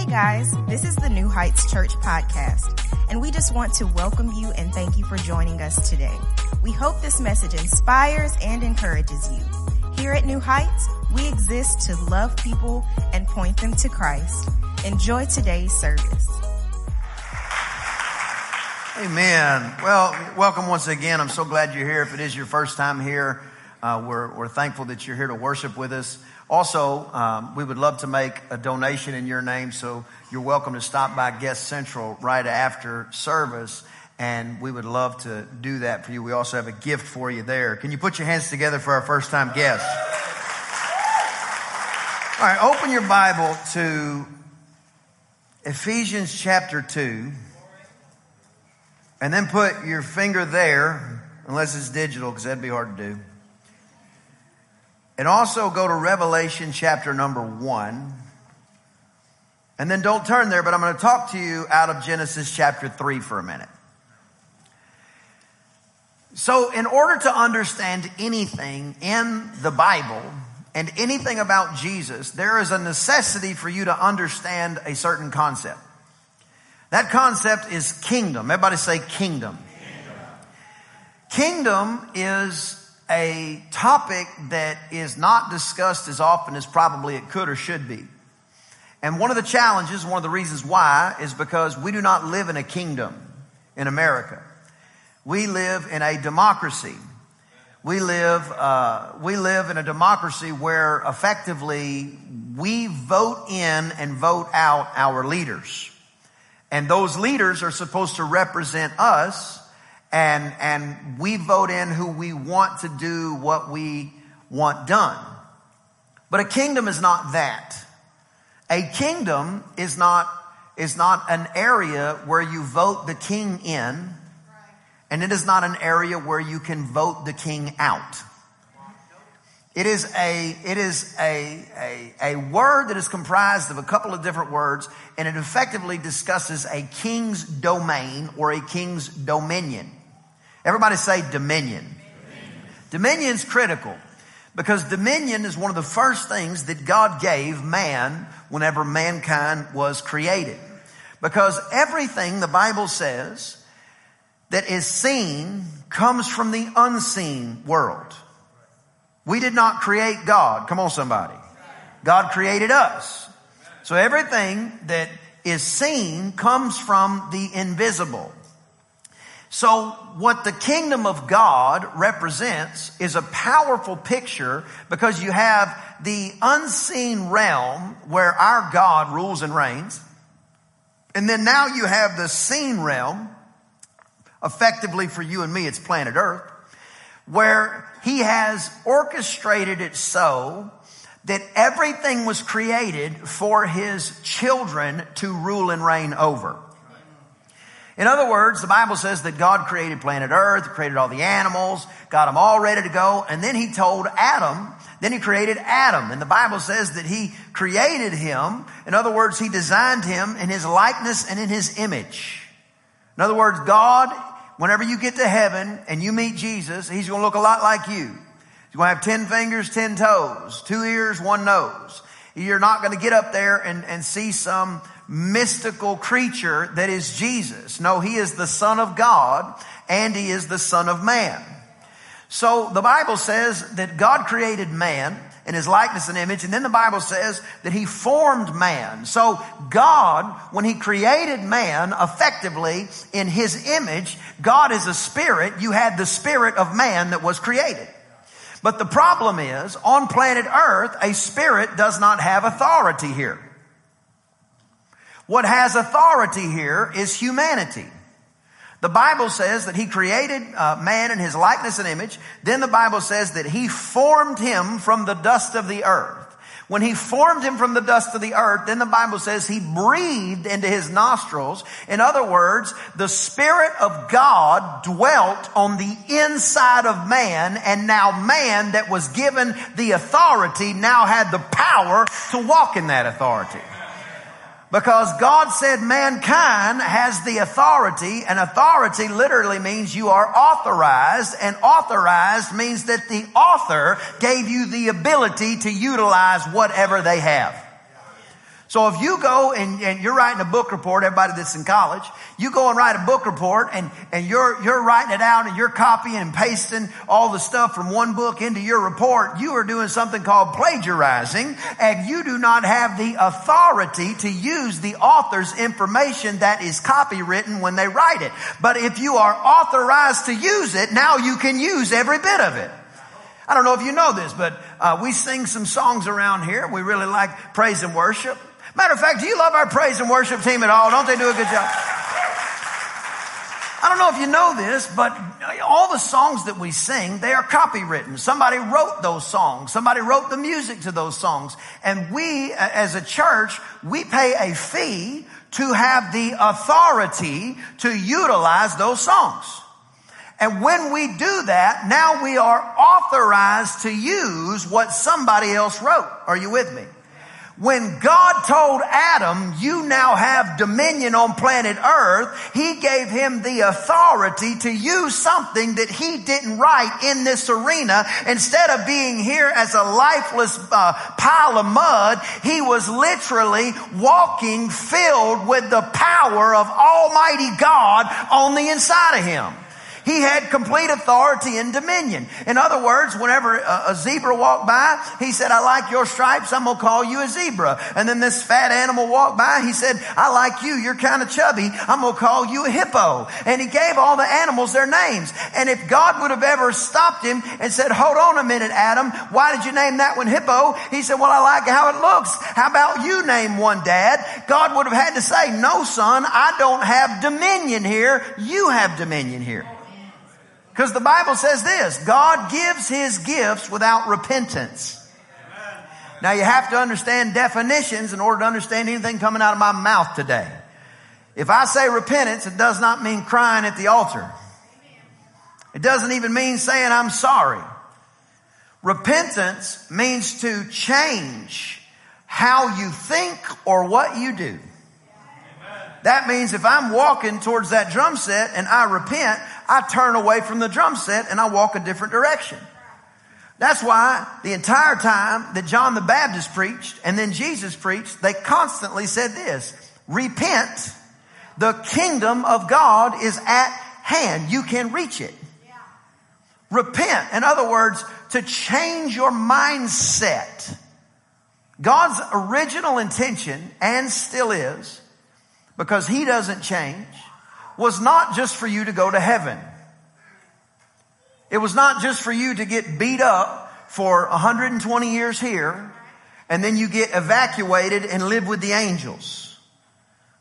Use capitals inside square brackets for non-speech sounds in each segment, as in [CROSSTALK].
Hey guys, this is the New Heights Church podcast, and we just want to welcome you and thank you for joining us today. We hope this message inspires and encourages you. Here at New Heights, we exist to love people and point them to Christ. Enjoy today's service. Amen. Well, welcome once again. I'm so glad you're here. If it is your first time here, uh, we're, we're thankful that you're here to worship with us. Also, um, we would love to make a donation in your name, so you're welcome to stop by Guest Central right after service, and we would love to do that for you. We also have a gift for you there. Can you put your hands together for our first time guests? All right, open your Bible to Ephesians chapter 2, and then put your finger there, unless it's digital, because that'd be hard to do. And also go to Revelation chapter number one. And then don't turn there, but I'm going to talk to you out of Genesis chapter three for a minute. So, in order to understand anything in the Bible and anything about Jesus, there is a necessity for you to understand a certain concept. That concept is kingdom. Everybody say kingdom. Kingdom, kingdom is a topic that is not discussed as often as probably it could or should be. And one of the challenges, one of the reasons why, is because we do not live in a kingdom in America. We live in a democracy. We live, uh, we live in a democracy where effectively we vote in and vote out our leaders. And those leaders are supposed to represent us and, and we vote in who we want to do what we want done. But a kingdom is not that. A kingdom is not, is not an area where you vote the king in, and it is not an area where you can vote the king out. It is a, it is a, a, a word that is comprised of a couple of different words, and it effectively discusses a king's domain or a king's dominion. Everybody say dominion. Dominion is critical because dominion is one of the first things that God gave man whenever mankind was created. Because everything the Bible says that is seen comes from the unseen world. We did not create God. Come on, somebody. God created us. So everything that is seen comes from the invisible. So what the kingdom of God represents is a powerful picture because you have the unseen realm where our God rules and reigns. And then now you have the seen realm, effectively for you and me, it's planet earth, where he has orchestrated it so that everything was created for his children to rule and reign over. In other words, the Bible says that God created planet Earth, created all the animals, got them all ready to go, and then he told Adam, then he created Adam. And the Bible says that he created him. In other words, he designed him in his likeness and in his image. In other words, God, whenever you get to heaven and you meet Jesus, he's going to look a lot like you. He's going to have 10 fingers, 10 toes, two ears, one nose. You're not going to get up there and, and see some mystical creature that is Jesus. No, he is the son of God and he is the son of man. So the Bible says that God created man in his likeness and image. And then the Bible says that he formed man. So God, when he created man effectively in his image, God is a spirit. You had the spirit of man that was created. But the problem is on planet earth, a spirit does not have authority here. What has authority here is humanity. The Bible says that he created uh, man in his likeness and image. Then the Bible says that he formed him from the dust of the earth. When he formed him from the dust of the earth, then the Bible says he breathed into his nostrils. In other words, the Spirit of God dwelt on the inside of man and now man that was given the authority now had the power to walk in that authority. Because God said mankind has the authority, and authority literally means you are authorized, and authorized means that the author gave you the ability to utilize whatever they have. So if you go and, and, you're writing a book report, everybody that's in college, you go and write a book report and, and you're, you're writing it out and you're copying and pasting all the stuff from one book into your report, you are doing something called plagiarizing and you do not have the authority to use the author's information that is copywritten when they write it. But if you are authorized to use it, now you can use every bit of it. I don't know if you know this, but uh, we sing some songs around here. We really like praise and worship. Matter of fact, do you love our praise and worship team at all? Don't they do a good job? I don't know if you know this, but all the songs that we sing, they are copywritten. Somebody wrote those songs. Somebody wrote the music to those songs. And we, as a church, we pay a fee to have the authority to utilize those songs. And when we do that, now we are authorized to use what somebody else wrote. Are you with me? When God told Adam, you now have dominion on planet earth, he gave him the authority to use something that he didn't write in this arena. Instead of being here as a lifeless uh, pile of mud, he was literally walking filled with the power of Almighty God on the inside of him. He had complete authority and dominion. In other words, whenever a, a zebra walked by, he said, I like your stripes. I'm going to call you a zebra. And then this fat animal walked by. He said, I like you. You're kind of chubby. I'm going to call you a hippo. And he gave all the animals their names. And if God would have ever stopped him and said, hold on a minute, Adam, why did you name that one hippo? He said, well, I like how it looks. How about you name one, dad? God would have had to say, no, son, I don't have dominion here. You have dominion here. Because the Bible says this, God gives his gifts without repentance. Now you have to understand definitions in order to understand anything coming out of my mouth today. If I say repentance, it does not mean crying at the altar. It doesn't even mean saying I'm sorry. Repentance means to change how you think or what you do. That means if I'm walking towards that drum set and I repent, I turn away from the drum set and I walk a different direction. That's why the entire time that John the Baptist preached and then Jesus preached, they constantly said this, repent. The kingdom of God is at hand. You can reach it. Repent. In other words, to change your mindset. God's original intention, and still is, because He doesn't change, was not just for you to go to heaven. It was not just for you to get beat up for 120 years here and then you get evacuated and live with the angels.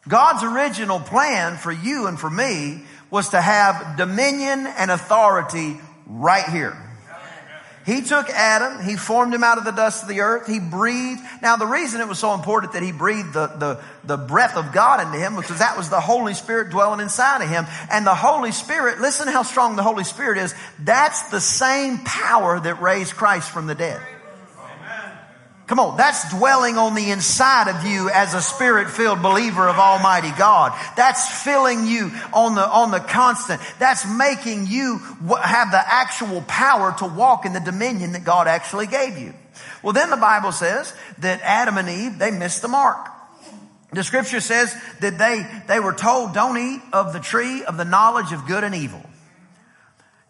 God's original plan for you and for me was to have dominion and authority right here. He took Adam, he formed him out of the dust of the earth, he breathed. Now the reason it was so important that he breathed the, the, the breath of God into him was because that was the Holy Spirit dwelling inside of him. And the Holy Spirit, listen how strong the Holy Spirit is, that's the same power that raised Christ from the dead. Come on, that's dwelling on the inside of you as a spirit-filled believer of Almighty God. That's filling you on the, on the constant. That's making you have the actual power to walk in the dominion that God actually gave you. Well, then the Bible says that Adam and Eve, they missed the mark. The scripture says that they, they were told, don't eat of the tree of the knowledge of good and evil.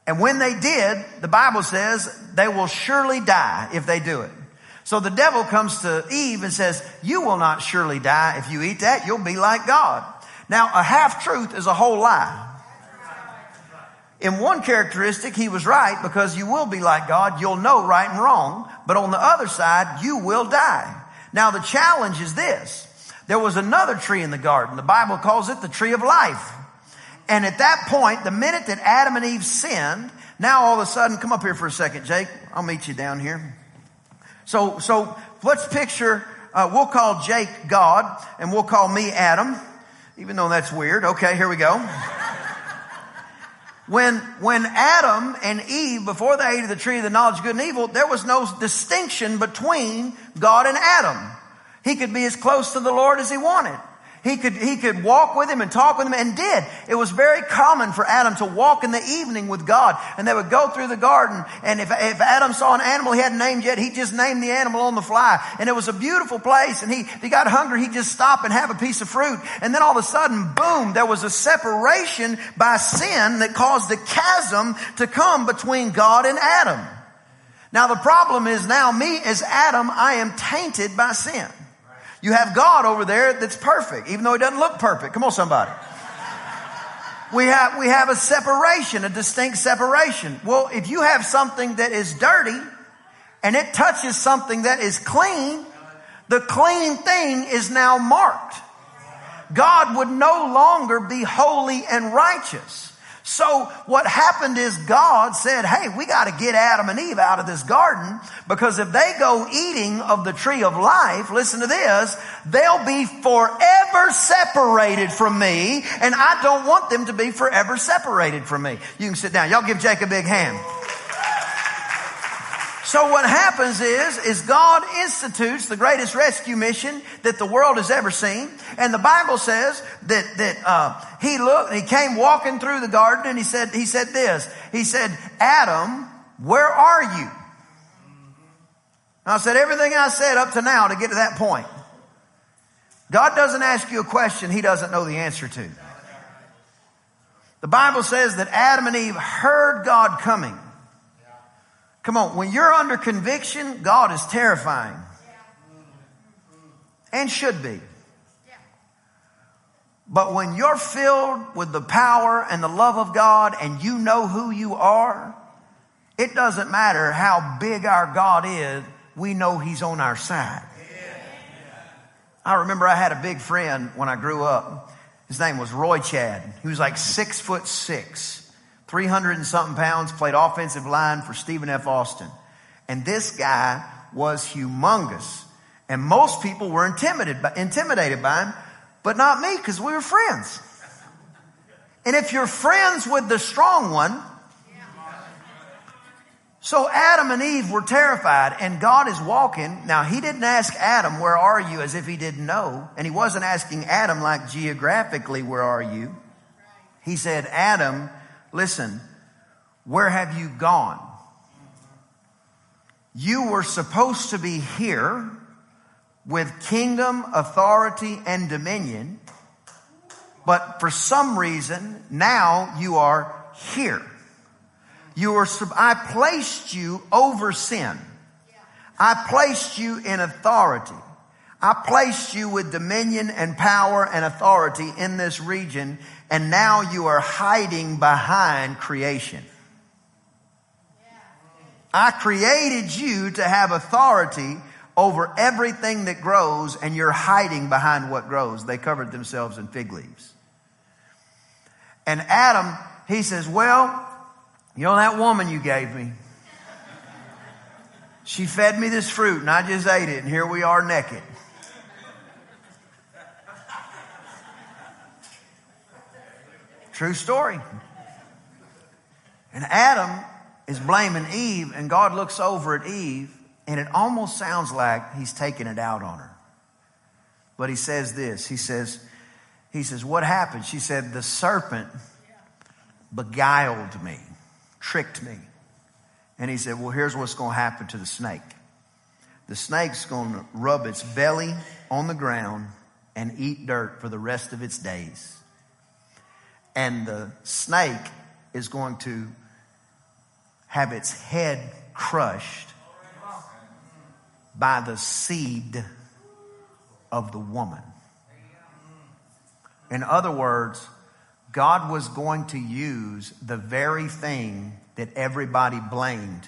And when they did, the Bible says they will surely die if they do it. So the devil comes to Eve and says, you will not surely die. If you eat that, you'll be like God. Now, a half truth is a whole lie. In one characteristic, he was right because you will be like God. You'll know right and wrong. But on the other side, you will die. Now, the challenge is this. There was another tree in the garden. The Bible calls it the tree of life. And at that point, the minute that Adam and Eve sinned, now all of a sudden, come up here for a second, Jake. I'll meet you down here. So, so let's picture, uh, we'll call Jake God and we'll call me Adam, even though that's weird. Okay, here we go. [LAUGHS] when, when Adam and Eve, before they ate of the tree of the knowledge of good and evil, there was no distinction between God and Adam. He could be as close to the Lord as he wanted. He could, he could walk with him and talk with him and did. It was very common for Adam to walk in the evening with God and they would go through the garden and if, if Adam saw an animal he hadn't named yet, he just named the animal on the fly. And it was a beautiful place and he, if he got hungry, he'd just stop and have a piece of fruit. And then all of a sudden, boom, there was a separation by sin that caused the chasm to come between God and Adam. Now the problem is now me as Adam, I am tainted by sin. You have God over there that's perfect, even though he doesn't look perfect. Come on, somebody. We have, we have a separation, a distinct separation. Well, if you have something that is dirty and it touches something that is clean, the clean thing is now marked. God would no longer be holy and righteous. So what happened is God said, Hey, we got to get Adam and Eve out of this garden because if they go eating of the tree of life, listen to this, they'll be forever separated from me and I don't want them to be forever separated from me. You can sit down. Y'all give Jake a big hand. So what happens is, is God institutes the greatest rescue mission that the world has ever seen. And the Bible says that, that, uh, he looked, and he came walking through the garden and he said, he said this. He said, Adam, where are you? And I said everything I said up to now to get to that point. God doesn't ask you a question he doesn't know the answer to. The Bible says that Adam and Eve heard God coming. Come on, when you're under conviction, God is terrifying. And should be. But when you're filled with the power and the love of God and you know who you are, it doesn't matter how big our God is, we know He's on our side. I remember I had a big friend when I grew up. His name was Roy Chad. He was like six foot six. 300 and something pounds, played offensive line for Stephen F. Austin. And this guy was humongous. And most people were intimidated by, intimidated by him, but not me because we were friends. And if you're friends with the strong one, so Adam and Eve were terrified and God is walking. Now he didn't ask Adam, where are you? As if he didn't know. And he wasn't asking Adam like geographically, where are you? He said, Adam, Listen, where have you gone? You were supposed to be here with kingdom, authority, and dominion, but for some reason, now you are here. You are, I placed you over sin. I placed you in authority. I placed you with dominion and power and authority in this region and now you are hiding behind creation. I created you to have authority over everything that grows and you're hiding behind what grows. They covered themselves in fig leaves. And Adam, he says, well, you know that woman you gave me? She fed me this fruit and I just ate it and here we are naked. True story. And Adam is blaming Eve, and God looks over at Eve, and it almost sounds like he's taking it out on her. But he says this He says, he says, What happened? She said, The serpent beguiled me, tricked me. And he said, Well, here's what's going to happen to the snake. The snake's going to rub its belly on the ground and eat dirt for the rest of its days and the snake is going to have its head crushed by the seed of the woman. In other words, God was going to use the very thing that everybody blamed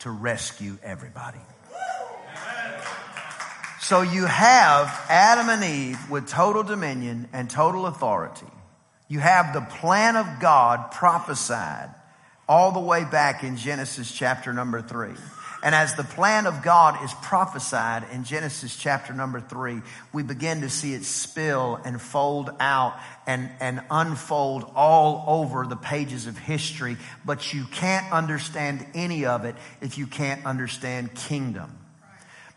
to rescue everybody. So you have Adam and Eve with total dominion and total authority. You have the plan of God prophesied all the way back in Genesis chapter number three. And as the plan of God is prophesied in Genesis chapter number three, we begin to see it spill and fold out and, and unfold all over the pages of history. But you can't understand any of it if you can't understand kingdom.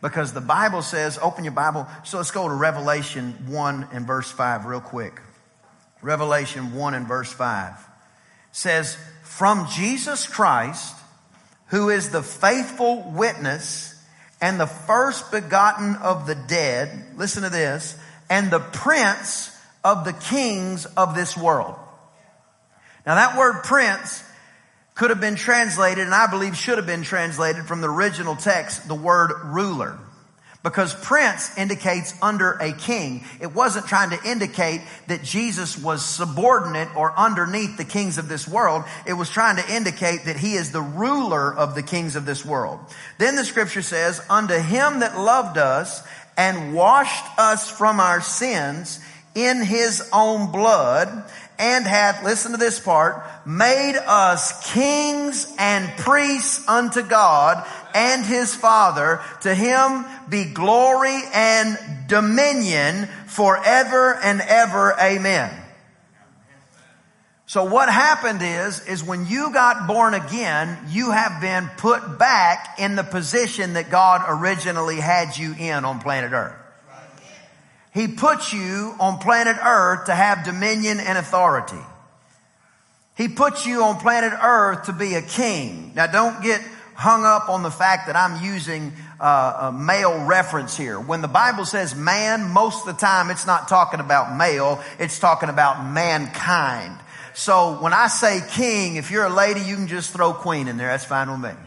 Because the Bible says, open your Bible. So let's go to Revelation 1 and verse 5 real quick. Revelation 1 and verse 5 says, From Jesus Christ, who is the faithful witness and the first begotten of the dead, listen to this, and the prince of the kings of this world. Now that word prince could have been translated, and I believe should have been translated from the original text, the word ruler. Because prince indicates under a king. It wasn't trying to indicate that Jesus was subordinate or underneath the kings of this world. It was trying to indicate that he is the ruler of the kings of this world. Then the scripture says, unto him that loved us and washed us from our sins in his own blood and hath, listen to this part, made us kings and priests unto God and his Father. To him be glory and dominion forever and ever. Amen. So what happened is, is when you got born again, you have been put back in the position that God originally had you in on planet earth. He put you on planet earth to have dominion and authority. He put you on planet earth to be a king. Now don't get hung up on the fact that I'm using uh, a male reference here. When the Bible says man, most of the time it's not talking about male, it's talking about mankind. So when I say king, if you're a lady, you can just throw queen in there. That's fine with me.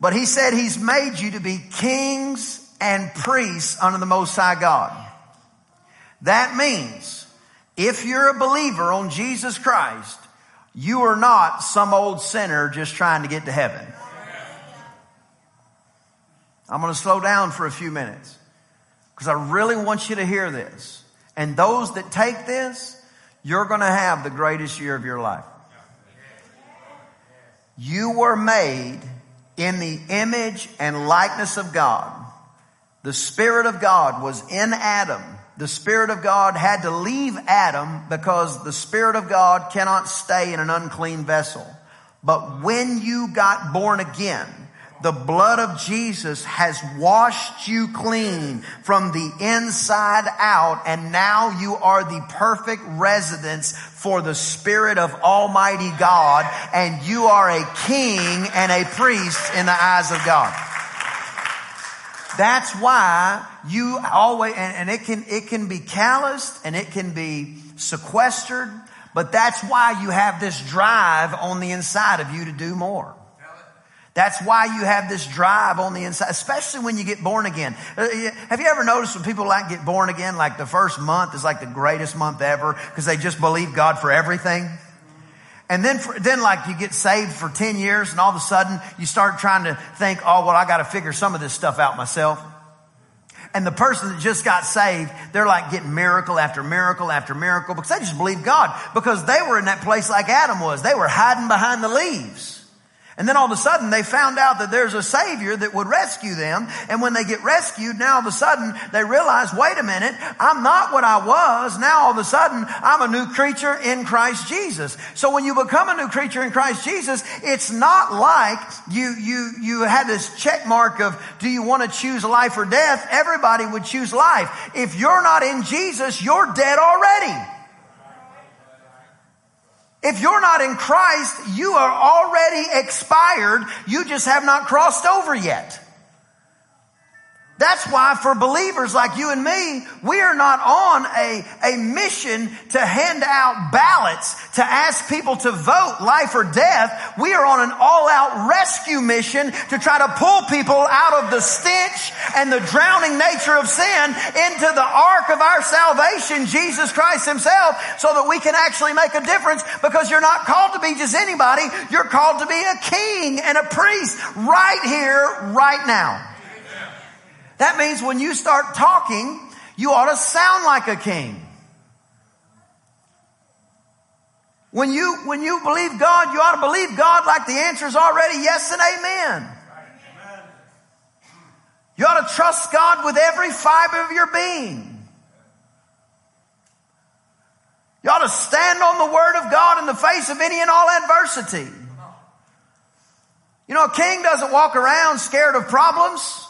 But he said he's made you to be kings and priests under the Most High God. That means if you're a believer on Jesus Christ, you are not some old sinner just trying to get to heaven. I'm going to slow down for a few minutes because I really want you to hear this. And those that take this, you're going to have the greatest year of your life. You were made in the image and likeness of God. The Spirit of God was in Adam. The Spirit of God had to leave Adam because the Spirit of God cannot stay in an unclean vessel. But when you got born again, the blood of Jesus has washed you clean from the inside out and now you are the perfect residence for the Spirit of Almighty God and you are a king and a priest in the eyes of God. That's why you always, and, and it can, it can be calloused and it can be sequestered, but that's why you have this drive on the inside of you to do more. That's why you have this drive on the inside, especially when you get born again. Uh, have you ever noticed when people like get born again, like the first month is like the greatest month ever because they just believe God for everything? And then, for, then like you get saved for 10 years and all of a sudden you start trying to think, oh, well, I got to figure some of this stuff out myself. And the person that just got saved, they're like getting miracle after miracle after miracle because they just believe God because they were in that place like Adam was. They were hiding behind the leaves. And then all of a sudden they found out that there's a savior that would rescue them. And when they get rescued, now all of a sudden they realize, wait a minute, I'm not what I was. Now all of a sudden I'm a new creature in Christ Jesus. So when you become a new creature in Christ Jesus, it's not like you, you, you had this check mark of, do you want to choose life or death? Everybody would choose life. If you're not in Jesus, you're dead already. If you're not in Christ, you are already expired. You just have not crossed over yet. That's why for believers like you and me, we are not on a, a mission to hand out ballots to ask people to vote life or death. We are on an all out rescue mission to try to pull people out of the stench and the drowning nature of sin into the ark of our salvation, Jesus Christ himself, so that we can actually make a difference because you're not called to be just anybody. You're called to be a king and a priest right here, right now. That means when you start talking, you ought to sound like a king. When you, when you believe God, you ought to believe God like the answer is already yes and amen. You ought to trust God with every fiber of your being. You ought to stand on the word of God in the face of any and all adversity. You know, a king doesn't walk around scared of problems.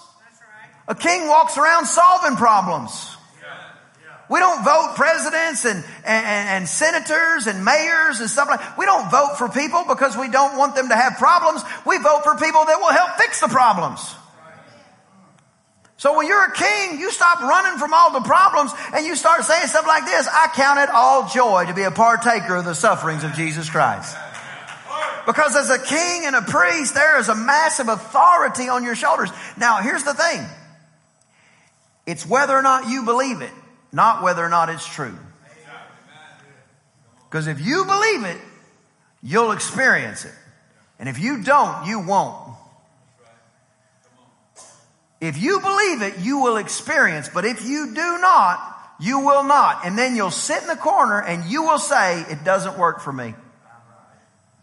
A king walks around solving problems. We don't vote presidents and, and, and, senators and mayors and stuff like that. We don't vote for people because we don't want them to have problems. We vote for people that will help fix the problems. So when you're a king, you stop running from all the problems and you start saying stuff like this. I count it all joy to be a partaker of the sufferings of Jesus Christ. Because as a king and a priest, there is a massive authority on your shoulders. Now, here's the thing. It's whether or not you believe it not whether or not it's true. Because if you believe it, you'll experience it. And if you don't, you won't. If you believe it, you will experience. But if you do not, you will not. And then you'll sit in the corner and you will say, it doesn't work for me.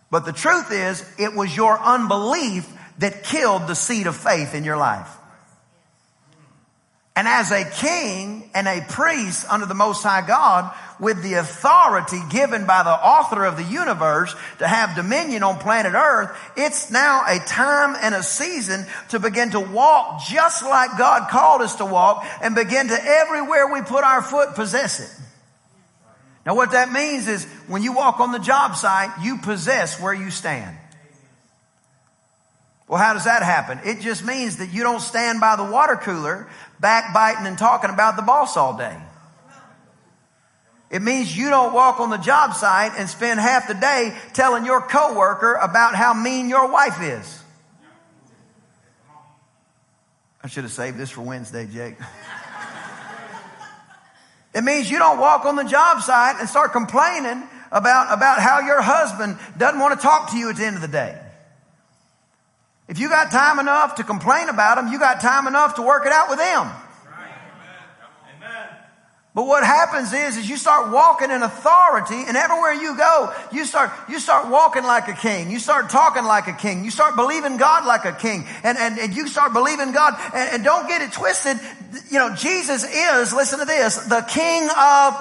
But the truth is, it was your unbelief that killed the seed of faith in your life. And as a king and a priest under the Most High God, with the authority given by the author of the universe to have dominion on planet earth, it's now a time and a season to begin to walk just like God called us to walk and begin to everywhere we put our foot possess it. Now what that means is when you walk on the job site, you possess where you stand. Well, how does that happen? It just means that you don't stand by the water cooler backbiting and talking about the boss all day. It means you don't walk on the job site and spend half the day telling your coworker about how mean your wife is. I should have saved this for Wednesday, Jake. [LAUGHS] it means you don't walk on the job site and start complaining about, about how your husband doesn't want to talk to you at the end of the day. If you got time enough to complain about them, you got time enough to work it out with them. But what happens is, is you start walking in authority and everywhere you go, you start, you start walking like a king. You start talking like a king. You start believing God like a king. And, and, and you start believing God and, and don't get it twisted. You know, Jesus is, listen to this, the king of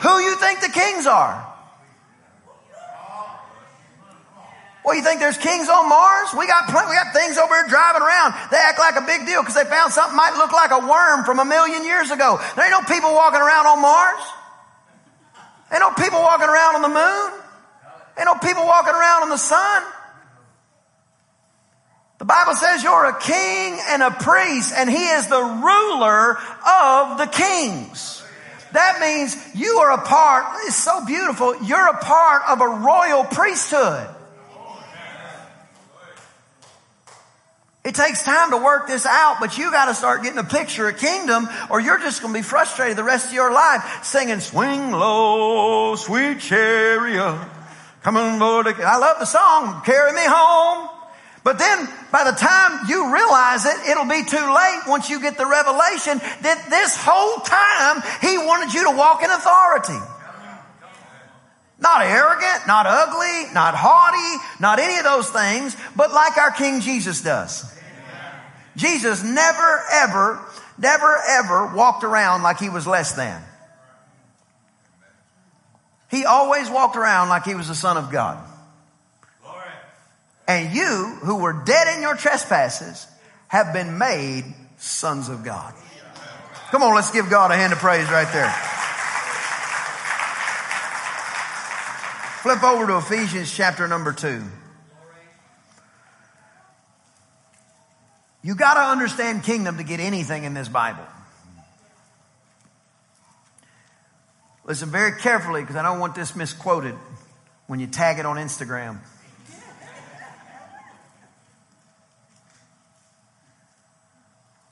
who you think the kings are. Well, you think there's kings on Mars? We got plenty, we got things over here driving around. They act like a big deal because they found something might look like a worm from a million years ago. There ain't no people walking around on Mars. Ain't no people walking around on the moon. Ain't no people walking around on the sun. The Bible says you're a king and a priest and he is the ruler of the kings. That means you are a part, it's so beautiful, you're a part of a royal priesthood. It takes time to work this out, but you got to start getting a picture of kingdom or you're just going to be frustrated the rest of your life singing swing low, sweet chariot. Come on, Lord. Again. I love the song, carry me home. But then by the time you realize it, it'll be too late once you get the revelation that this whole time he wanted you to walk in authority. Not arrogant, not ugly, not haughty, not any of those things, but like our King Jesus does. Jesus never, ever, never, ever walked around like he was less than. He always walked around like he was the Son of God. And you, who were dead in your trespasses, have been made sons of God. Come on, let's give God a hand of praise right there. Flip over to Ephesians chapter number two. You got to understand kingdom to get anything in this Bible. Listen very carefully because I don't want this misquoted when you tag it on Instagram.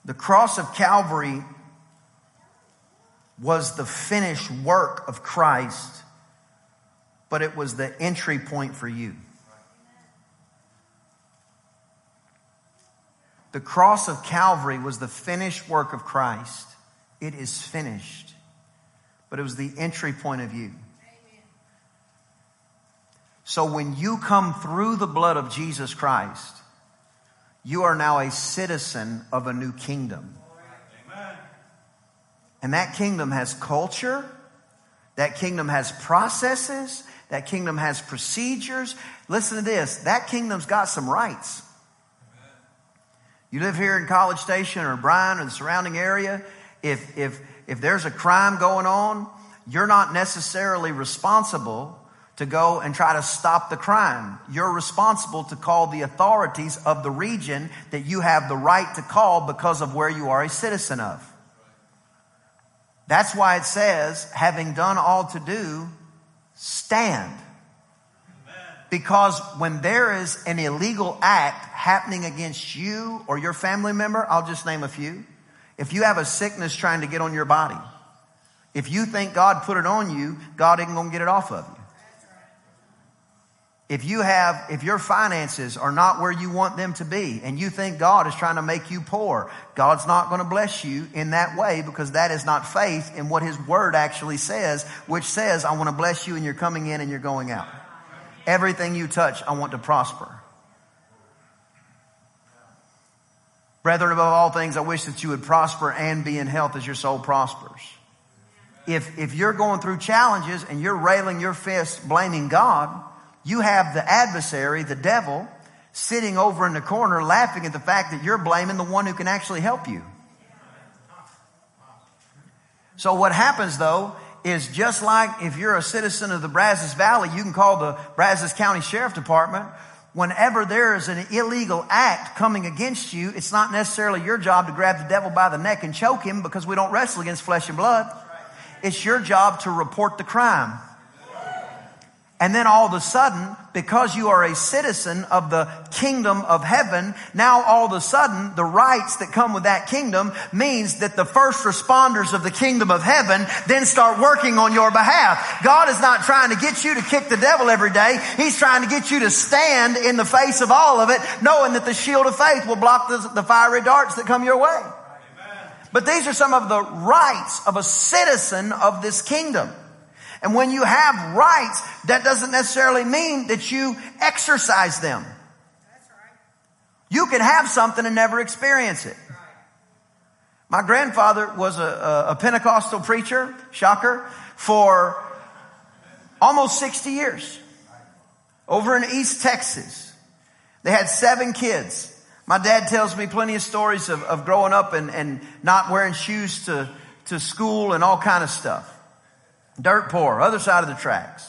The cross of Calvary was the finished work of Christ, but it was the entry point for you. The cross of Calvary was the finished work of Christ. It is finished. But it was the entry point of you. So when you come through the blood of Jesus Christ, you are now a citizen of a new kingdom. And that kingdom has culture. That kingdom has processes. That kingdom has procedures. Listen to this. That kingdom's got some rights. You live here in College Station or Bryan or the surrounding area. If, if, if there's a crime going on, you're not necessarily responsible to go and try to stop the crime. You're responsible to call the authorities of the region that you have the right to call because of where you are a citizen of. That's why it says, having done all to do, stand. Because when there is an illegal act happening against you or your family member, I'll just name a few. If you have a sickness trying to get on your body, if you think God put it on you, God ain't gonna get it off of you. If you have, if your finances are not where you want them to be and you think God is trying to make you poor, God's not going to bless you in that way because that is not faith in what His Word actually says, which says, I want to bless you and you're coming in and you're going out. Everything you touch, I want to prosper. Brethren, above all things, I wish that you would prosper and be in health as your soul prospers. If, if you're going through challenges and you're railing your fist blaming God, you have the adversary, the devil, sitting over in the corner laughing at the fact that you're blaming the one who can actually help you. So what happens though is just like if you're a citizen of the Brazos Valley, you can call the Brazos County Sheriff Department. Whenever there is an illegal act coming against you, it's not necessarily your job to grab the devil by the neck and choke him because we don't wrestle against flesh and blood. It's your job to report the crime. And then all of a sudden, because you are a citizen of the kingdom of heaven, now all of a sudden, the rights that come with that kingdom means that the first responders of the kingdom of heaven then start working on your behalf. God is not trying to get you to kick the devil every day. He's trying to get you to stand in the face of all of it, knowing that the shield of faith will block the, the fiery darts that come your way. But these are some of the rights of a citizen of this kingdom. And when you have rights, that doesn't necessarily mean that you exercise them. You can have something and never experience it. My grandfather was a, a, Pentecostal preacher, shocker, for almost 60 years over in East Texas. They had seven kids. My dad tells me plenty of stories of, of growing up and, and not wearing shoes to, to school and all kind of stuff. Dirt poor, other side of the tracks.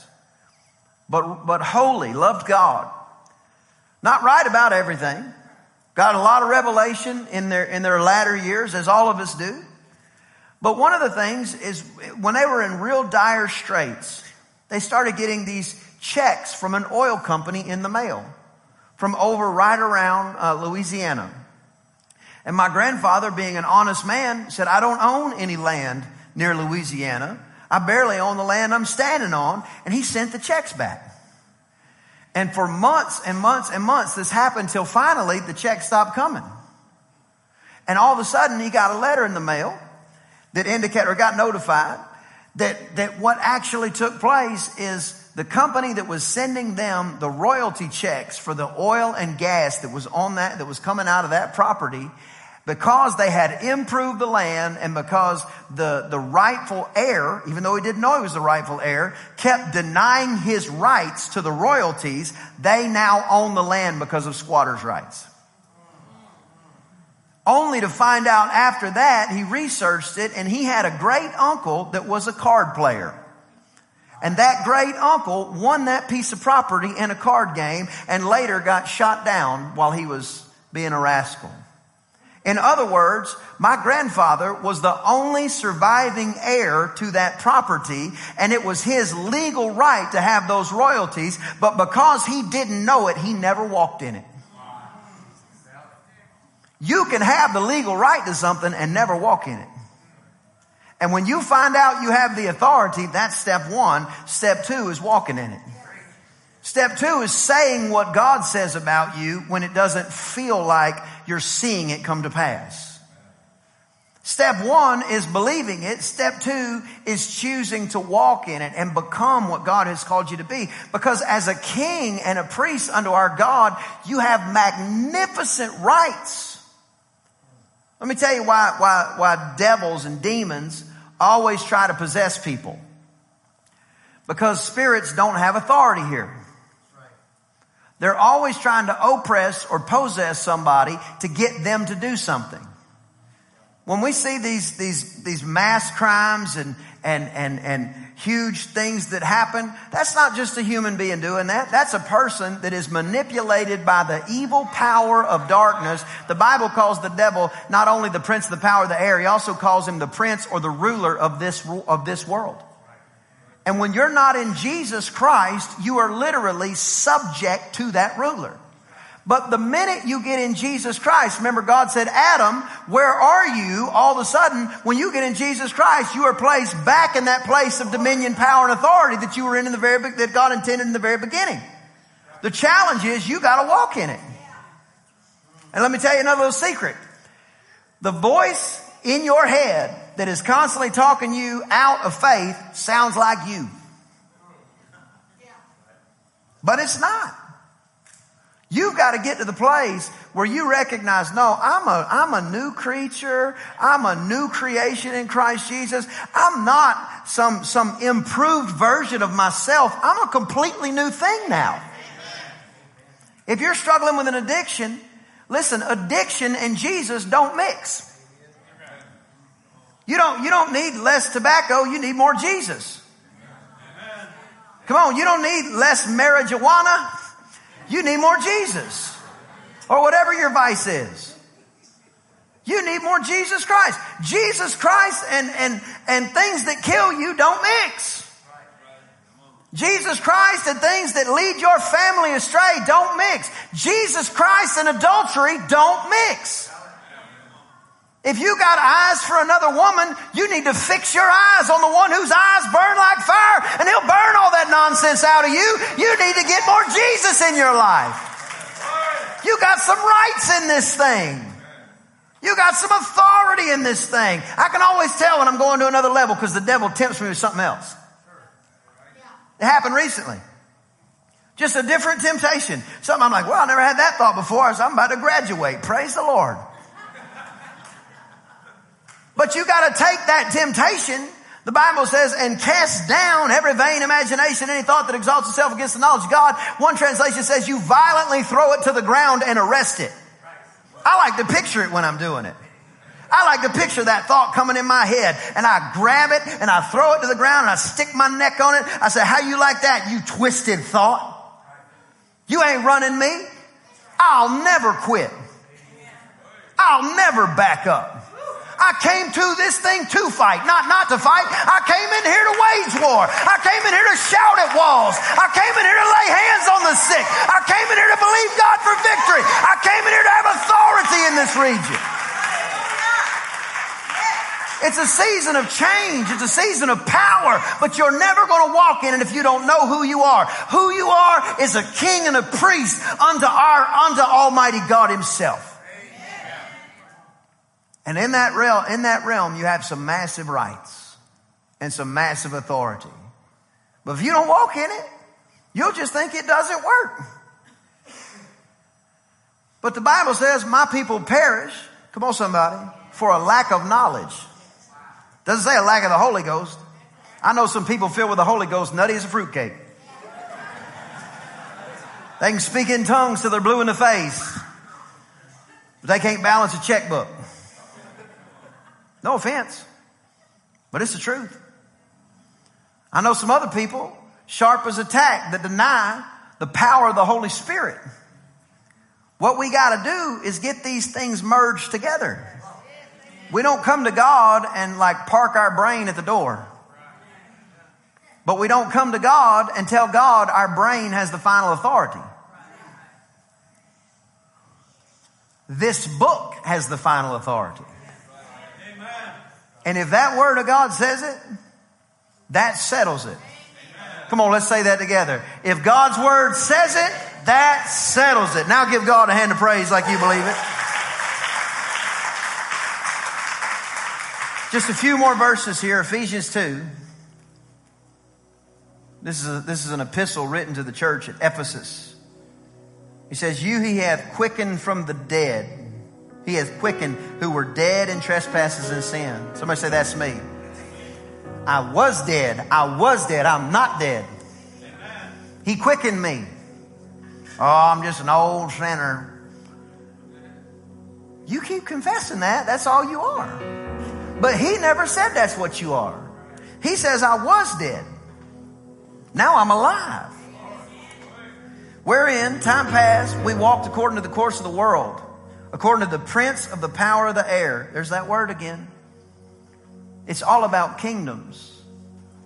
But, but holy, loved God. Not right about everything. Got a lot of revelation in their, in their latter years, as all of us do. But one of the things is when they were in real dire straits, they started getting these checks from an oil company in the mail from over right around uh, Louisiana. And my grandfather, being an honest man, said, I don't own any land near Louisiana. I barely own the land I'm standing on. And he sent the checks back. And for months and months and months, this happened till finally the check stopped coming. And all of a sudden he got a letter in the mail that indicated or got notified that, that what actually took place is the company that was sending them the royalty checks for the oil and gas that was on that, that was coming out of that property because they had improved the land and because the, the rightful heir, even though he didn't know he was the rightful heir, kept denying his rights to the royalties, they now own the land because of squatters' rights. Only to find out after that, he researched it and he had a great uncle that was a card player. And that great uncle won that piece of property in a card game and later got shot down while he was being a rascal. In other words, my grandfather was the only surviving heir to that property and it was his legal right to have those royalties, but because he didn't know it, he never walked in it. You can have the legal right to something and never walk in it. And when you find out you have the authority, that's step one. Step two is walking in it. Step two is saying what God says about you when it doesn't feel like you're seeing it come to pass. Step one is believing it. Step two is choosing to walk in it and become what God has called you to be. Because as a king and a priest unto our God, you have magnificent rights. Let me tell you why, why, why devils and demons always try to possess people. Because spirits don't have authority here. They're always trying to oppress or possess somebody to get them to do something. When we see these, these, these mass crimes and, and, and, and huge things that happen, that's not just a human being doing that. That's a person that is manipulated by the evil power of darkness. The Bible calls the devil not only the prince of the power of the air, he also calls him the prince or the ruler of this, of this world. And when you're not in Jesus Christ, you are literally subject to that ruler. But the minute you get in Jesus Christ, remember God said, Adam, where are you? All of a sudden, when you get in Jesus Christ, you are placed back in that place of dominion, power, and authority that you were in in the very, that God intended in the very beginning. The challenge is you gotta walk in it. And let me tell you another little secret. The voice in your head that is constantly talking you out of faith sounds like you. But it's not. You've got to get to the place where you recognize, no, I'm a, I'm a new creature. I'm a new creation in Christ Jesus. I'm not some, some improved version of myself. I'm a completely new thing now. If you're struggling with an addiction, listen, addiction and Jesus don't mix. You don't, you don't need less tobacco. You need more Jesus. Come on. You don't need less marijuana. You need more Jesus. Or whatever your vice is. You need more Jesus Christ. Jesus Christ and, and, and things that kill you don't mix. Jesus Christ and things that lead your family astray don't mix. Jesus Christ and adultery don't mix. If you got eyes for another woman, you need to fix your eyes on the one whose eyes burn like fire and he'll burn all that nonsense out of you. You need to get more Jesus in your life. You got some rights in this thing. You got some authority in this thing. I can always tell when I'm going to another level because the devil tempts me with something else. It happened recently. Just a different temptation. Something I'm like, well, I never had that thought before. So I'm about to graduate. Praise the Lord. But you got to take that temptation. The Bible says, and cast down every vain imagination, any thought that exalts itself against the knowledge of God. One translation says you violently throw it to the ground and arrest it. I like to picture it when I'm doing it. I like to picture that thought coming in my head and I grab it and I throw it to the ground and I stick my neck on it. I say, how you like that? You twisted thought. You ain't running me. I'll never quit. I'll never back up. I came to this thing to fight, not not to fight. I came in here to wage war. I came in here to shout at walls. I came in here to lay hands on the sick. I came in here to believe God for victory. I came in here to have authority in this region. It's a season of change. It's a season of power, but you're never going to walk in it if you don't know who you are. Who you are is a king and a priest unto our, unto Almighty God himself. And in that realm, in that realm, you have some massive rights and some massive authority. But if you don't walk in it, you'll just think it doesn't work. But the Bible says, my people perish. Come on, somebody, for a lack of knowledge. Doesn't say a lack of the Holy Ghost. I know some people filled with the Holy Ghost nutty as a fruitcake. They can speak in tongues till they're blue in the face, but they can't balance a checkbook. No offense, but it's the truth. I know some other people, sharp as a tack, that deny the power of the Holy Spirit. What we got to do is get these things merged together. We don't come to God and like park our brain at the door. But we don't come to God and tell God our brain has the final authority. This book has the final authority. And if that word of God says it, that settles it. Come on, let's say that together. If God's word says it, that settles it. Now give God a hand of praise like you believe it. Just a few more verses here, Ephesians 2. This is, a, this is an epistle written to the church at Ephesus. He says, You he hath quickened from the dead he has quickened who were dead in trespasses and sin. Somebody say, That's me. I was dead. I was dead. I'm not dead. He quickened me. Oh, I'm just an old sinner. You keep confessing that. That's all you are. But he never said that's what you are. He says, I was dead. Now I'm alive. Wherein, time passed, we walked according to the course of the world, according to the prince of the power of the air. There's that word again. It's all about kingdoms.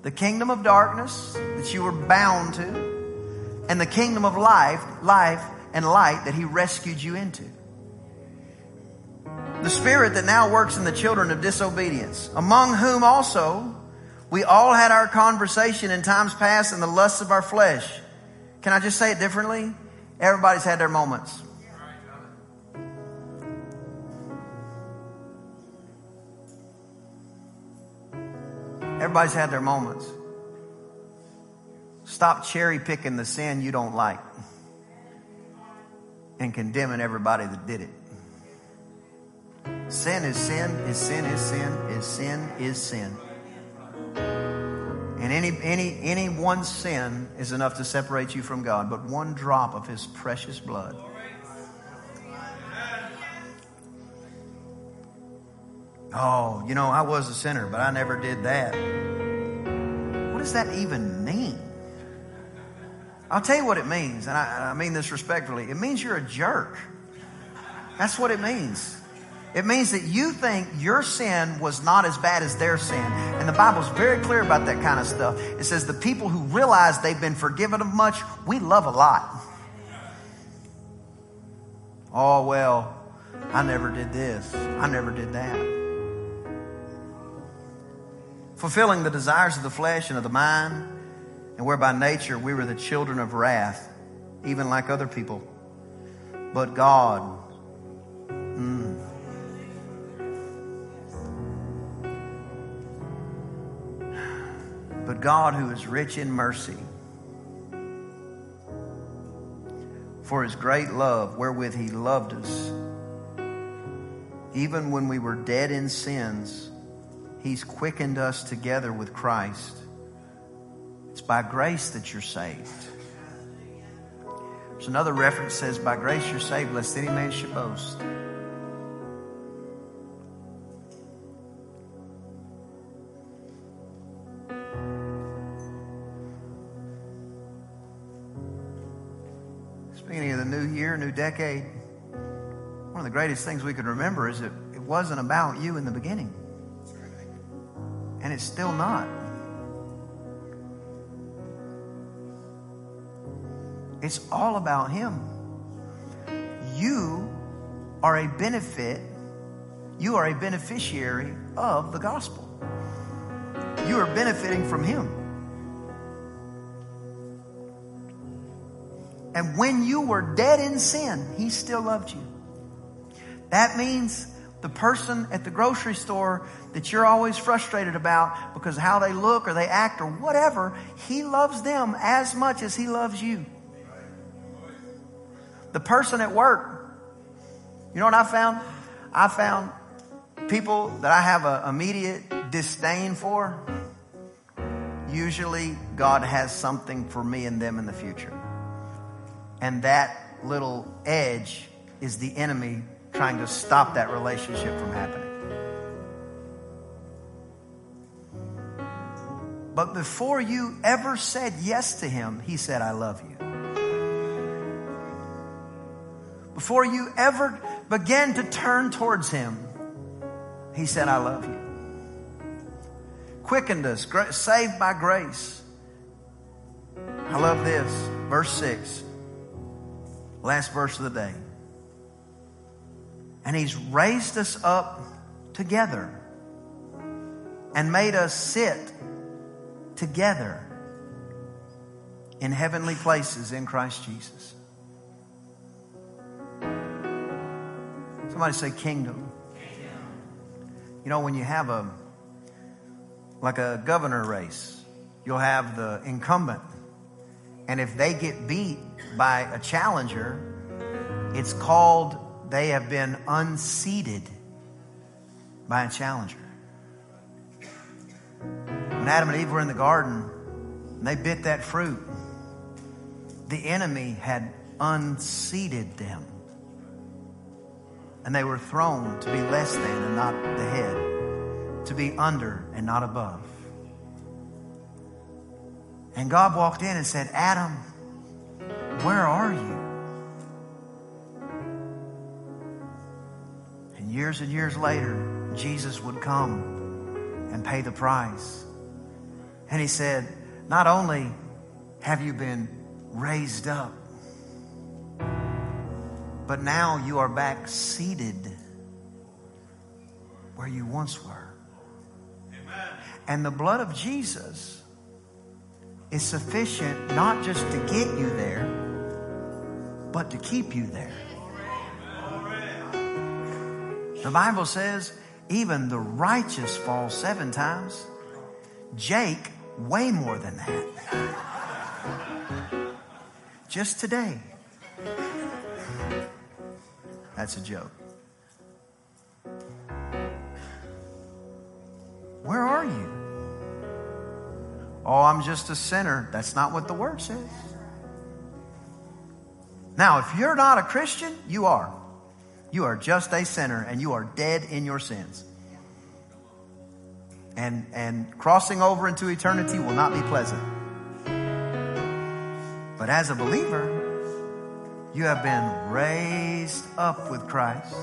The kingdom of darkness that you were bound to, and the kingdom of life, life and light that he rescued you into. The spirit that now works in the children of disobedience, among whom also we all had our conversation in times past in the lusts of our flesh. Can I just say it differently? Everybody's had their moments. Everybody's had their moments. Stop cherry picking the sin you don't like and condemning everybody that did it. Sin is sin, is sin is sin, is sin is sin. And any, any, any one sin is enough to separate you from God, but one drop of His precious blood. Oh, you know, I was a sinner, but I never did that. What does that even mean? I'll tell you what it means, and I, I mean this respectfully. It means you're a jerk. That's what it means. It means that you think your sin was not as bad as their sin. And the Bible's very clear about that kind of stuff. It says the people who realize they've been forgiven of much, we love a lot. Oh, well, I never did this. I never did that. Fulfilling the desires of the flesh and of the mind, and where by nature we were the children of wrath, even like other people. But God, mm, But God, who is rich in mercy, for his great love wherewith he loved us, even when we were dead in sins, he's quickened us together with Christ. It's by grace that you're saved. There's another reference says, By grace you're saved, lest any man should boast. Speaking of the new year, new decade, one of the greatest things we can remember is that it wasn't about you in the beginning. And it's still not. It's all about Him. You are a benefit, you are a beneficiary of the gospel. You are benefiting from Him. And when you were dead in sin, He still loved you. That means the person at the grocery store that you're always frustrated about because how they look or they act or whatever, He loves them as much as He loves you. The person at work, you know what I found? I found people that I have an immediate disdain for. Usually, God has something for me and them in the future. And that little edge is the enemy trying to stop that relationship from happening. But before you ever said yes to him, he said, I love you. Before you ever began to turn towards him, he said, I love you. Quickened us, saved by grace. I love this. Verse 6. Last verse of the day. And he's raised us up together and made us sit together in heavenly places in Christ Jesus. Somebody say kingdom. You know, when you have a, like a governor race, you'll have the incumbent. And if they get beat by a challenger, it's called they have been unseated by a challenger. When Adam and Eve were in the garden, and they bit that fruit, the enemy had unseated them. And they were thrown to be less than and not the head, to be under and not above. And God walked in and said, Adam, where are you? And years and years later, Jesus would come and pay the price. And he said, Not only have you been raised up, but now you are back seated where you once were. Amen. And the blood of Jesus is sufficient not just to get you there, but to keep you there. The Bible says even the righteous fall seven times. Jake, way more than that. Just today. That's a joke. Where are you? Oh, I'm just a sinner. That's not what the word says. Now, if you're not a Christian, you are. You are just a sinner and you are dead in your sins. And, and crossing over into eternity will not be pleasant. But as a believer, you have been raised up with Christ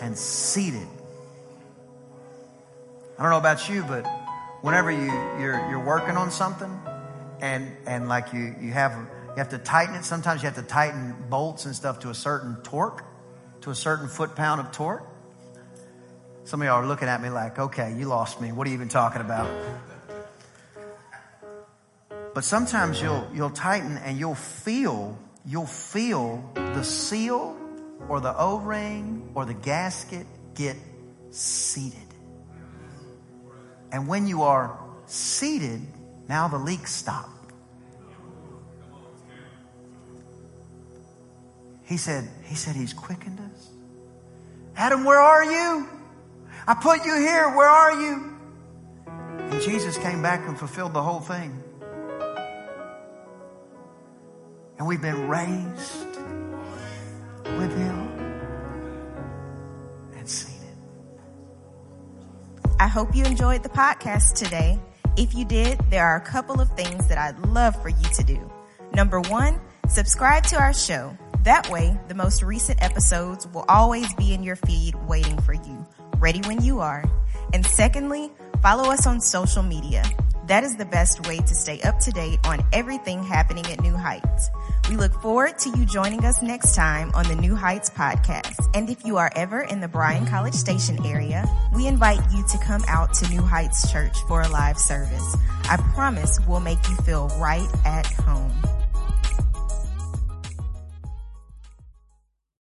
and seated. I don't know about you, but whenever you, you're, you're working on something and, and like you, you have, you have to tighten it. Sometimes you have to tighten bolts and stuff to a certain torque, to a certain foot pound of torque. Some of y'all are looking at me like, okay, you lost me. What are you even talking about? But sometimes you'll, you'll tighten and you'll feel, you'll feel the seal or the O-ring or the gasket get seated. And when you are seated, now the leak stop. He said, he said he's quickened us. Adam, where are you? I put you here. Where are you? And Jesus came back and fulfilled the whole thing. And we've been raised with him and seen it. I hope you enjoyed the podcast today. If you did, there are a couple of things that I'd love for you to do. Number one, subscribe to our show. That way, the most recent episodes will always be in your feed waiting for you, ready when you are. And secondly, follow us on social media. That is the best way to stay up to date on everything happening at New Heights. We look forward to you joining us next time on the New Heights podcast. And if you are ever in the Bryan College Station area, we invite you to come out to New Heights Church for a live service. I promise we'll make you feel right at home.